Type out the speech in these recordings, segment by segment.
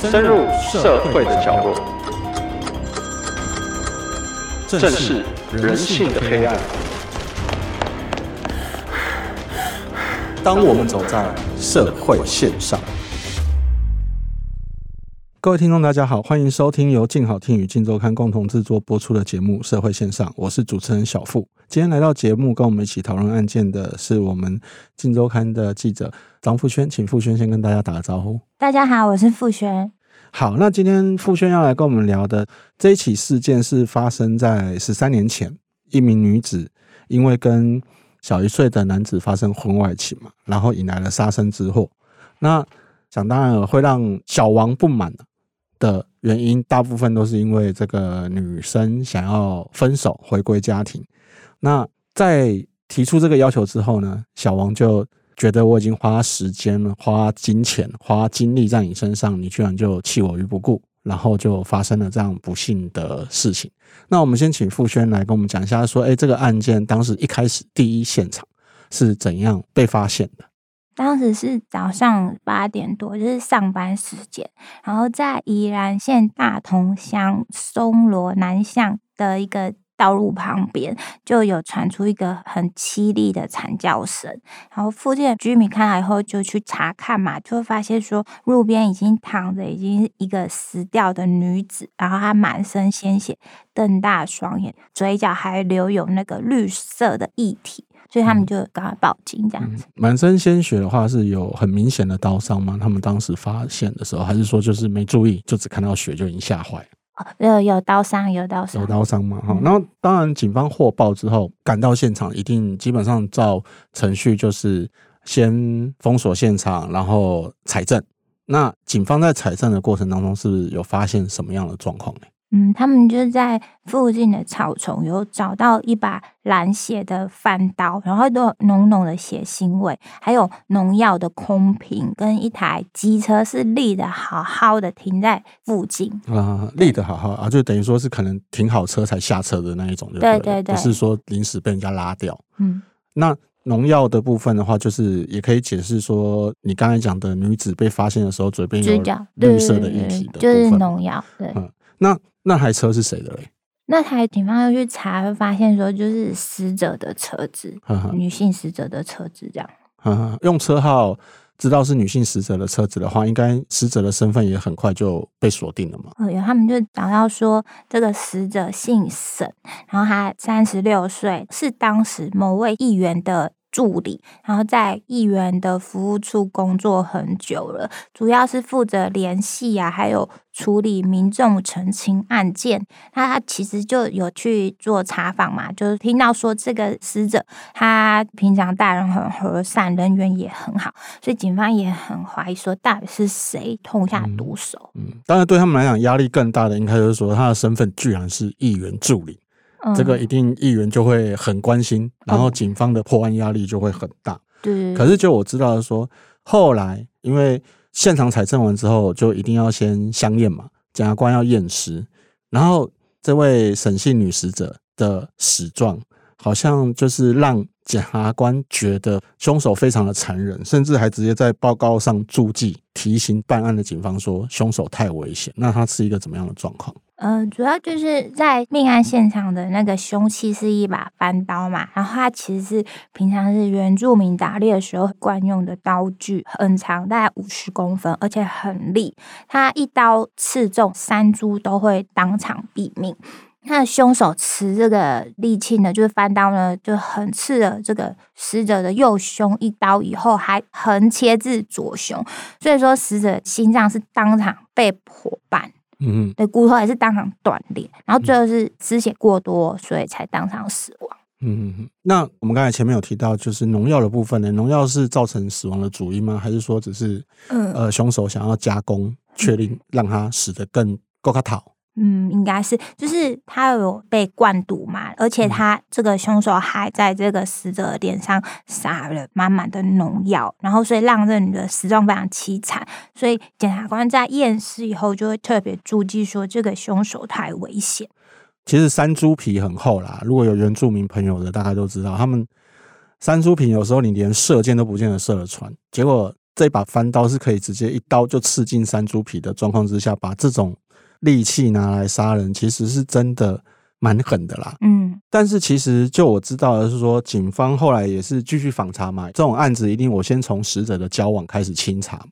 深入社会的角落，正视人性的黑暗。当我们走在社会线上，各位听众，大家好，欢迎收听由静好听与静周刊共同制作播出的节目《社会线上》，我是主持人小付。今天来到节目跟我们一起讨论案件的是我们静周刊的记者张富轩，请富轩先跟大家打个招呼。大家好，我是富轩。好，那今天富轩要来跟我们聊的这一起事件是发生在十三年前，一名女子因为跟小一岁的男子发生婚外情嘛，然后引来了杀身之祸。那想当然了，会让小王不满的原因，大部分都是因为这个女生想要分手回归家庭。那在提出这个要求之后呢，小王就。觉得我已经花时间了，花金钱、花精力在你身上，你居然就弃我于不顾，然后就发生了这样不幸的事情。那我们先请傅轩来跟我们讲一下，说，哎，这个案件当时一开始第一现场是怎样被发现的？当时是早上八点多，就是上班时间，然后在宜兰县大同乡松罗南巷的一个。道路旁边就有传出一个很凄厉的惨叫声，然后附近的居民看到以后就去查看嘛，就发现说路边已经躺着已经一个死掉的女子，然后她满身鲜血，瞪大双眼，嘴角还留有那个绿色的液体，所以他们就赶快报警这样子。嗯，满身鲜血的话是有很明显的刀伤吗？他们当时发现的时候，还是说就是没注意，就只看到血就已经吓坏了？有有刀伤，有刀伤，有刀伤嘛？哈，然后当然，警方获报之后赶到现场，一定基本上照程序就是先封锁现场，然后采证。那警方在采证的过程当中，是不是有发现什么样的状况呢？嗯，他们就在附近的草丛有找到一把蓝血的翻刀，然后都有浓浓的血腥味，还有农药的空瓶，跟一台机车是立的好好的停在附近啊，立的好好啊，就等于说是可能停好车才下车的那一种对，对对对，不是说临时被人家拉掉。嗯，那农药的部分的话，就是也可以解释说，你刚才讲的女子被发现的时候，嘴边有绿色的液体的就是农药。对，嗯，那。那台车是谁的嘞？那台警方又去查，会发现说就是死者的车子，呵呵女性死者的车子这样。呵呵用车号知道是女性死者的车子的话，应该死者的身份也很快就被锁定了嘛。哦，有他们就找到说这个死者姓沈，然后他三十六岁，是当时某位议员的。助理，然后在议员的服务处工作很久了，主要是负责联系啊，还有处理民众澄清案件。那他其实就有去做查访嘛，就是听到说这个死者他平常待人很和善，人缘也很好，所以警方也很怀疑说到底是谁痛下毒手。嗯，当然对他们来讲压力更大的，应该就是说他的身份居然是议员助理。这个一定议员就会很关心，然后警方的破案压力就会很大。对。可是就我知道的说，后来因为现场采证完之后，就一定要先相验嘛，检察官要验尸，然后这位沈姓女死者的死状，好像就是让检察官觉得凶手非常的残忍，甚至还直接在报告上注记提醒办案的警方说凶手太危险。那他是一个怎么样的状况？呃，主要就是在命案现场的那个凶器是一把翻刀嘛，然后它其实是平常是原住民打猎的时候惯用的刀具，很长，大概五十公分，而且很利，它一刀刺中三株都会当场毙命。那凶手持这个利器呢，就是翻刀呢，就横刺了这个死者的右胸一刀以后，还横切至左胸，所以说死者心脏是当场被破半。嗯，对，骨头也是当场断裂，然后最后是失血过多，所以才当场死亡。嗯嗯，那我们刚才前面有提到，就是农药的部分呢，农药是造成死亡的主因吗？还是说只是嗯呃凶手想要加工，确定让他死得更够卡讨？嗯，应该是，就是他有被灌毒嘛，而且他这个凶手还在这个死者的脸上撒了满满的农药，然后所以让这女的死状非常凄惨，所以检察官在验尸以后就会特别注记说这个凶手太危险。其实山猪皮很厚啦，如果有原住民朋友的，大概都知道，他们山猪皮有时候你连射箭都不见得射得穿，结果。这把翻刀是可以直接一刀就刺进山猪皮的状况之下，把这种利器拿来杀人，其实是真的蛮狠的啦。嗯，但是其实就我知道的是说，警方后来也是继续访查嘛，这种案子一定我先从死者的交往开始清查，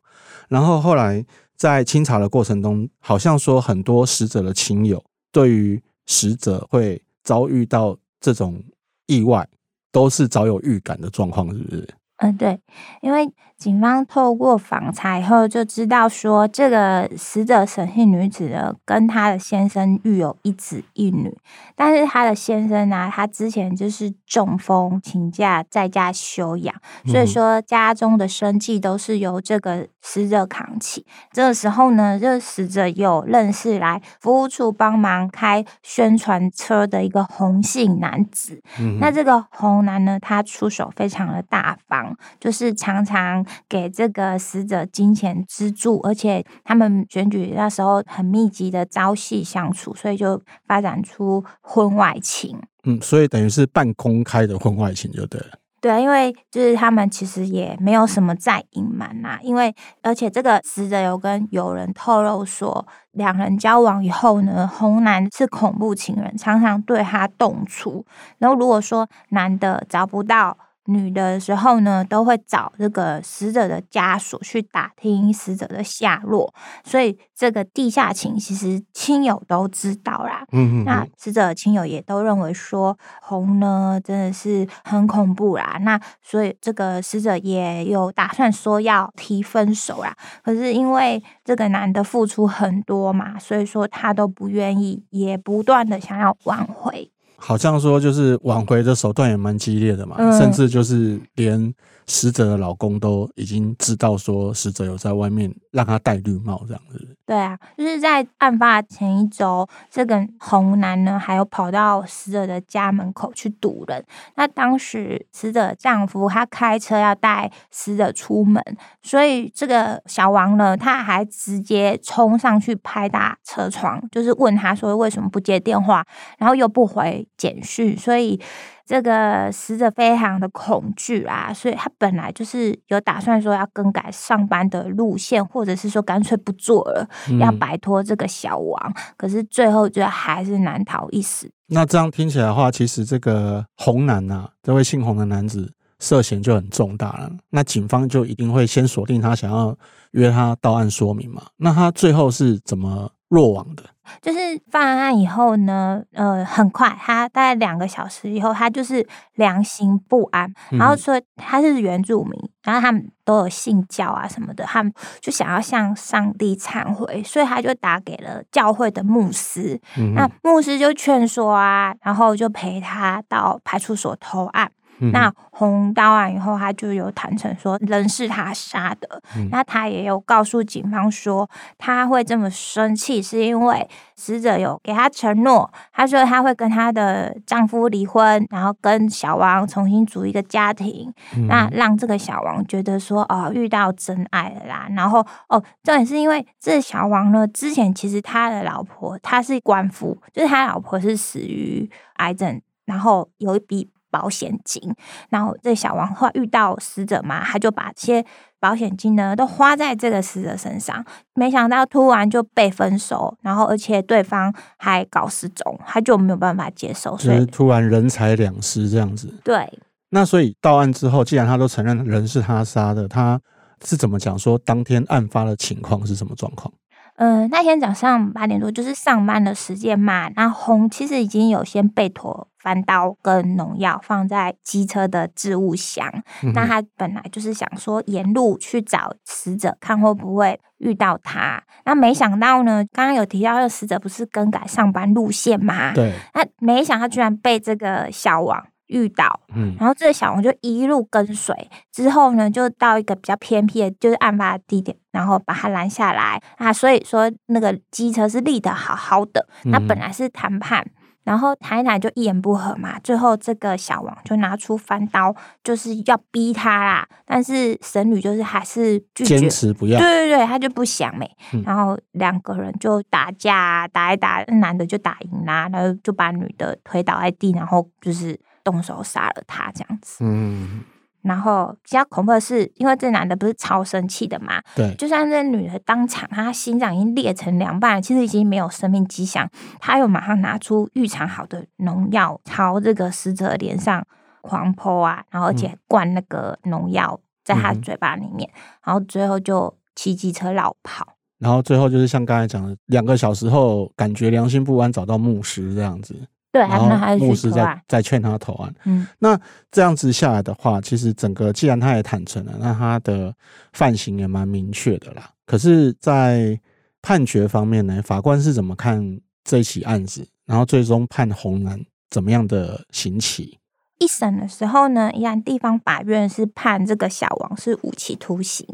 然后后来在清查的过程中，好像说很多死者的亲友对于死者会遭遇到这种意外，都是早有预感的状况，是不是？嗯，对，因为警方透过访查以后就知道说，这个死者沈姓女子呢，跟她的先生育有一子一女，但是她的先生呢、啊，他之前就是中风请假在家休养，所以说家中的生计都是由这个死者扛起。这个时候呢，这个死者有认识来服务处帮忙开宣传车的一个红姓男子，嗯、那这个红男呢，他出手非常的大方。就是常常给这个死者金钱资助，而且他们选举那时候很密集的朝夕相处，所以就发展出婚外情。嗯，所以等于是半公开的婚外情就对了。对，因为就是他们其实也没有什么在隐瞒呐，因为而且这个死者有跟友人透露说，两人交往以后呢，红男是恐怖情人，常常对他动粗。然后如果说男的找不到。女的时候呢，都会找这个死者的家属去打听死者的下落，所以这个地下情其实亲友都知道啦。嗯嗯。那死者的亲友也都认为说，红呢真的是很恐怖啦。那所以这个死者也有打算说要提分手啦。可是因为这个男的付出很多嘛，所以说他都不愿意，也不断的想要挽回。好像说就是挽回的手段也蛮激烈的嘛，嗯、甚至就是连死者的老公都已经知道说死者有在外面让他戴绿帽这样子。对啊，就是在案发前一周，这个红男呢还有跑到死者的家门口去堵人。那当时死者丈夫他开车要带死者出门，所以这个小王呢他还直接冲上去拍打车窗，就是问他说为什么不接电话，然后又不回简讯，所以。这个死者非常的恐惧啊，所以他本来就是有打算说要更改上班的路线，或者是说干脆不做了，嗯、要摆脱这个小王。可是最后就还是难逃一死。那这样听起来的话，其实这个红男呐、啊，这位姓洪的男子涉嫌就很重大了。那警方就一定会先锁定他，想要约他到案说明嘛。那他最后是怎么落网的？就是犯案以后呢，呃，很快，他大概两个小时以后，他就是良心不安，然后说他是原住民，然后他们都有信教啊什么的，他们就想要向上帝忏悔，所以他就打给了教会的牧师，嗯、那牧师就劝说啊，然后就陪他到派出所投案。那红刀案以后，他就有坦诚说人是他杀的。嗯、那他也有告诉警方说，他会这么生气，是因为死者有给他承诺，他说他会跟他的丈夫离婚，然后跟小王重新组一个家庭。嗯、那让这个小王觉得说，哦，遇到真爱了啦。然后哦，重点是因为这小王呢，之前其实他的老婆他是官夫，就是他老婆是死于癌症，然后有一笔。保险金，然后这小王后来遇到死者嘛，他就把这些保险金呢都花在这个死者身上，没想到突然就被分手，然后而且对方还搞失踪，他就没有办法接受，所以突然人财两失这样子。对，那所以到案之后，既然他都承认人是他杀的，他是怎么讲说当天案发的情况是什么状况？嗯、呃，那天早上八点多就是上班的时间嘛，那红其实已经有先备妥翻刀跟农药放在机车的置物箱。嗯、那他本来就是想说沿路去找死者，看会不会遇到他。那没想到呢，刚刚有提到的死者不是更改上班路线吗？对。那没想到居然被这个小王。遇到，嗯，然后这个小王就一路跟随，之后呢，就到一个比较偏僻的，就是案发的地点，然后把他拦下来啊。所以说那个机车是立得好好的，那本来是谈判，嗯、然后谈一谈就一言不合嘛，最后这个小王就拿出翻刀，就是要逼他啦。但是神女就是还是拒绝，坚持不要，对对对，他就不想没，然后两个人就打架，打一打，男的就打赢啦，然后就把女的推倒在地，然后就是。动手杀了他这样子，嗯，然后比较恐怖的是，因为这男的不是超生气的嘛，对，就算这女的当场她心脏已经裂成两半，其实已经没有生命迹象，她又马上拿出预藏好的农药朝这个死者脸上狂泼啊，然后而且灌那个农药在他嘴巴里面，嗯、然后最后就骑机车绕跑。然后最后就是像刚才讲的，两个小时后感觉良心不安，找到牧师这样子。对，然后牧师在在劝他投案。嗯，那这样子下来的话，其实整个既然他也坦诚了，那他的犯行也蛮明确的啦。可是，在判决方面呢，法官是怎么看这起案子？然后最终判红男怎么样的刑期？一审的时候呢，宜兰地方法院是判这个小王是无期徒刑，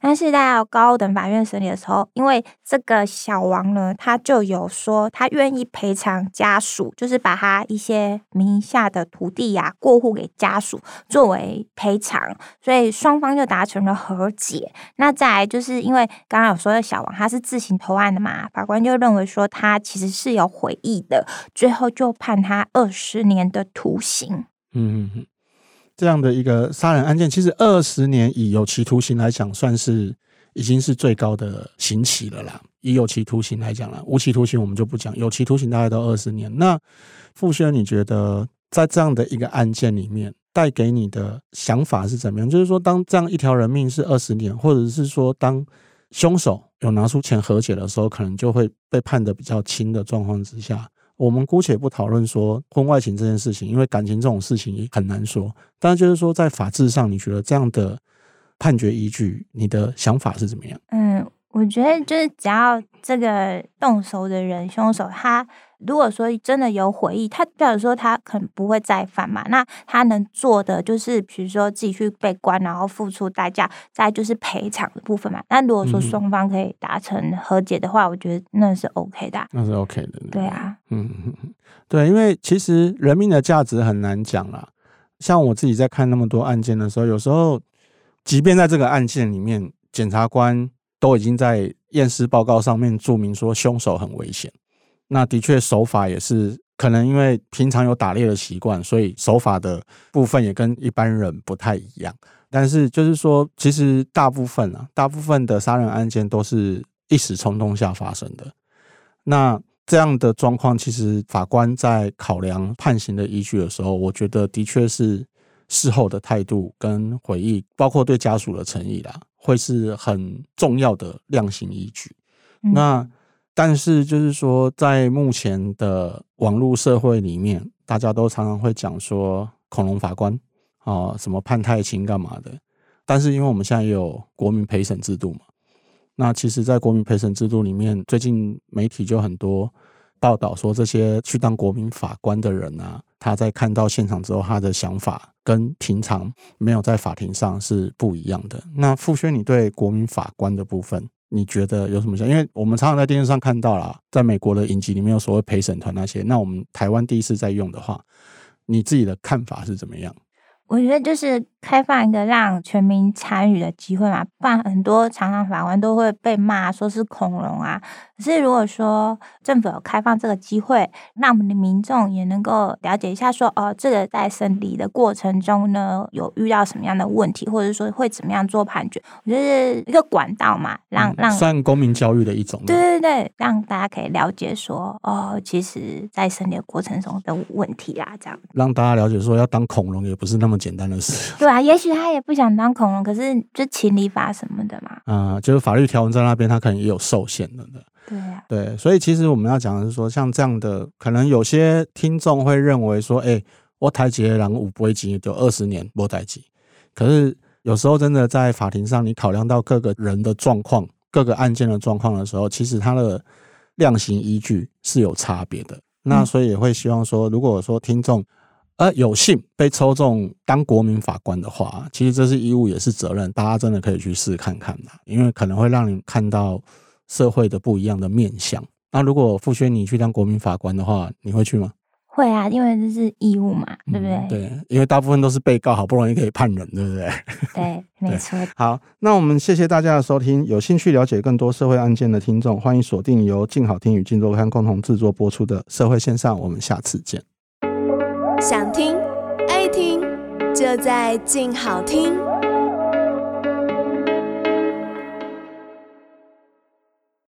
但是在高等法院审理的时候，因为这个小王呢，他就有说他愿意赔偿家属，就是把他一些名下的土地呀、啊、过户给家属作为赔偿，所以双方就达成了和解。那再来就是因为刚刚有说的小王他是自行投案的嘛，法官就认为说他其实是有悔意的，最后就判他二十年的徒刑。嗯嗯嗯，这样的一个杀人案件，其实二十年以有期徒刑来讲，算是已经是最高的刑期了啦。以有期徒刑来讲啦，无期徒刑我们就不讲，有期徒刑大概都二十年。那傅轩，你觉得在这样的一个案件里面，带给你的想法是怎么样？就是说，当这样一条人命是二十年，或者是说，当凶手有拿出钱和解的时候，可能就会被判的比较轻的状况之下。我们姑且不讨论说婚外情这件事情，因为感情这种事情也很难说。但是就是说，在法制上，你觉得这样的判决依据，你的想法是怎么样？嗯，我觉得就是只要这个动手的人，凶手他。如果说真的有悔意，他表示说他可能不会再犯嘛，那他能做的就是，比如说自己去被关，然后付出代价，再就是赔偿的部分嘛。那如果说双方可以达成和解的话，嗯、我觉得那是 OK 的、啊，那是 OK 的。对啊，嗯嗯嗯，对，因为其实人命的价值很难讲啦。像我自己在看那么多案件的时候，有时候即便在这个案件里面，检察官都已经在验尸报告上面注明说凶手很危险。那的确手法也是可能因为平常有打猎的习惯，所以手法的部分也跟一般人不太一样。但是就是说，其实大部分啊，大部分的杀人案件都是一时冲动下发生的。那这样的状况，其实法官在考量判刑的依据的时候，我觉得的确是事后的态度跟悔意，包括对家属的诚意啦，会是很重要的量刑依据。嗯、那。但是，就是说，在目前的网络社会里面，大家都常常会讲说“恐龙法官”啊，什么判太轻干嘛的。但是，因为我们现在也有国民陪审制度嘛，那其实，在国民陪审制度里面，最近媒体就很多报道说，这些去当国民法官的人啊，他在看到现场之后，他的想法跟平常没有在法庭上是不一样的。那傅轩，你对国民法官的部分？你觉得有什么像？因为我们常常在电视上看到啦，在美国的影集里面有所谓陪审团那些，那我们台湾第一次在用的话，你自己的看法是怎么样？我觉得就是开放一个让全民参与的机会嘛，不然很多常常法官都会被骂说是恐龙啊。可是如果说政府有开放这个机会，让我们的民众也能够了解一下说，说哦，这个在审理的过程中呢，有遇到什么样的问题，或者说会怎么样做判决，我觉得是一个管道嘛，让让算公民教育的一种。对对对，让大家可以了解说，哦，其实在审理的过程中的问题啊，这样让大家了解说，要当恐龙也不是那么。简单的事，对啊，也许他也不想当恐龙，可是就情理法什么的嘛，啊、呃，就是法律条文在那边，他可能也有受限的，对啊，对，所以其实我们要讲的是说，像这样的，可能有些听众会认为说，哎、欸，我台籍人五不会籍就二十年不台籍，可是有时候真的在法庭上，你考量到各个人的状况、各个案件的状况的时候，其实它的量刑依据是有差别的。那所以也会希望说，如果说听众。而有幸被抽中当国民法官的话，其实这是义务也是责任，大家真的可以去试看看的，因为可能会让你看到社会的不一样的面相。那如果傅轩你去当国民法官的话，你会去吗？会啊，因为这是义务嘛，对不对？嗯、对，因为大部分都是被告，好不容易可以判人，对不对？对，没错。好，那我们谢谢大家的收听。有兴趣了解更多社会案件的听众，欢迎锁定由静好听与静周刊共同制作播出的《社会线上》，我们下次见。想听爱听。就在静好听。